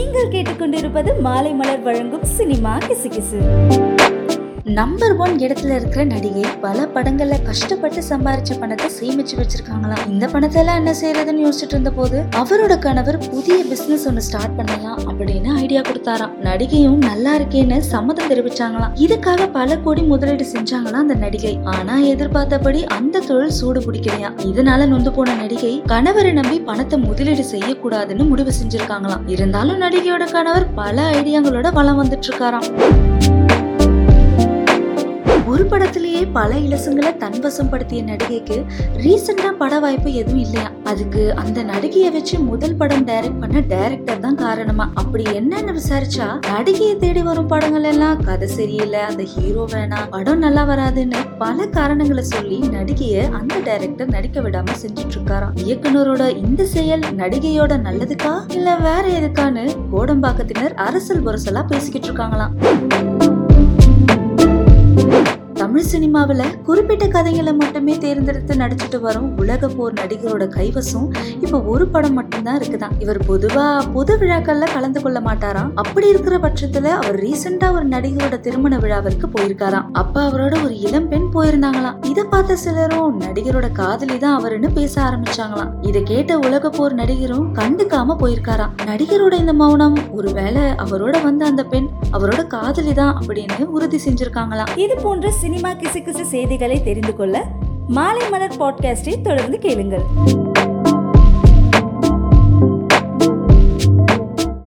நீங்கள் கேட்டுக்கொண்டிருப்பது மாலை மலர் வழங்கும் சினிமா கிசுகிசு. நம்பர் ஒன் இடத்துல இருக்கிற நடிகை பல படங்கள்ல கஷ்டப்பட்டு சம்பாரிச்ச பணத்தை சேமிச்சு வச்சிருக்காங்களாம் இந்த பணத்தை எல்லாம் என்ன செய்யறதுன்னு யோசிச்சுட்டு இருந்த போது அவரோட கணவர் புதிய பிசினஸ் ஒன்னு ஸ்டார்ட் பண்ணலாம் அப்படின்னு ஐடியா கொடுத்தாராம். நடிகையும் நல்லா இருக்கேன்னு சம்மதம் தெரிவிச்சாங்களாம். இதுக்காக பல கோடி முதலீடு செஞ்சாங்களாம் அந்த நடிகை. ஆனா எதிர்பார்த்தபடி அந்த தொழில் சூடு பிடிக்கலையா? இதனால நொந்து போன நடிகை கணவரை நம்பி பணத்தை முதலீடு செய்யக்கூடாதுன்னு முடிவு செஞ்சிருக்காங்களாம். இருந்தாலும் நடிகையோட கணவர் பல ஐடியாங்களோட வளம் வந்துட்டு இருக்காராம். ஒரு படத்திலேயே பல இலசுங்களை தன்வசம் படுத்திய நடிகைக்கு ரீசெண்டாக பட வாய்ப்பு எதுவும் இல்லையா? அதுக்கு அந்த நடிகையை வச்சு முதல் படம் டைரக்ட் பண்ண டைரக்டர் தான் காரணமா. அப்படி என்னன்னு விசாரிச்சா நடிகையை தேடி வரும் படங்கள் எல்லாம் கதை சரியில்லை அந்த ஹீரோ வேணாம் படம் நல்லா வராதுன்னு பல காரணங்களை சொல்லி நடிகையை அந்த டைரக்டர் நடிக்க விடாம செஞ்சுட்டு இருக்காராம் இயக்குனரோட இந்த செயல் நடிகையோட நல்லதுக்கா? இல்ல வேற எதுக்கான்னு கோடம்பாக்கத்தினர் அரசல் புரசலா பேசிக்கிட்டு இருக்காங்களாம் சினிமாவில் குறிப்பிட்ட கதைகளை மட்டுமே தேர்ந்தெடுத்து நடிச்சிட்டு வரும் உலக போர் நடிகரோட கைவசம் இப்போ ஒரு படம் மட்டும்தான் இருக்குதான். இவர் பொதுவா பொது விழாக்கள்ல கலந்து கொள்ள மாட்டாராம். அப்படி இருக்கிற பட்சத்துல அவர் ரீசெண்டா ஒரு நடிகரோட திருமண விழாவிற்கு போயிருக்காராம். அப்ப அவரோட ஒரு இளம் பெண் போயிருந்தாங்களாம். இதை பார்த்த சிலரும் நடிகரோட காதலி தான் அவருன்னு பேச ஆரம்பிச்சாங்களாம். இதை கேட்ட உலக போர் நடிகரும் கண்டுக்காம போயிருக்காராம். நடிகரோட இந்த மௌனம் ஒருவேளை அவரோட வந்த அந்த பெண் அவரோட காதலி தான் அப்படின்னு உறுதி செஞ்சிருக்காங்களாம். இது போன்ற சினிமா கிசுகிசு செய்திகளை தெரிந்து கொள்ள மாலை மலர் பாட்காஸ்டை தொடர்ந்து கேளுங்கள்.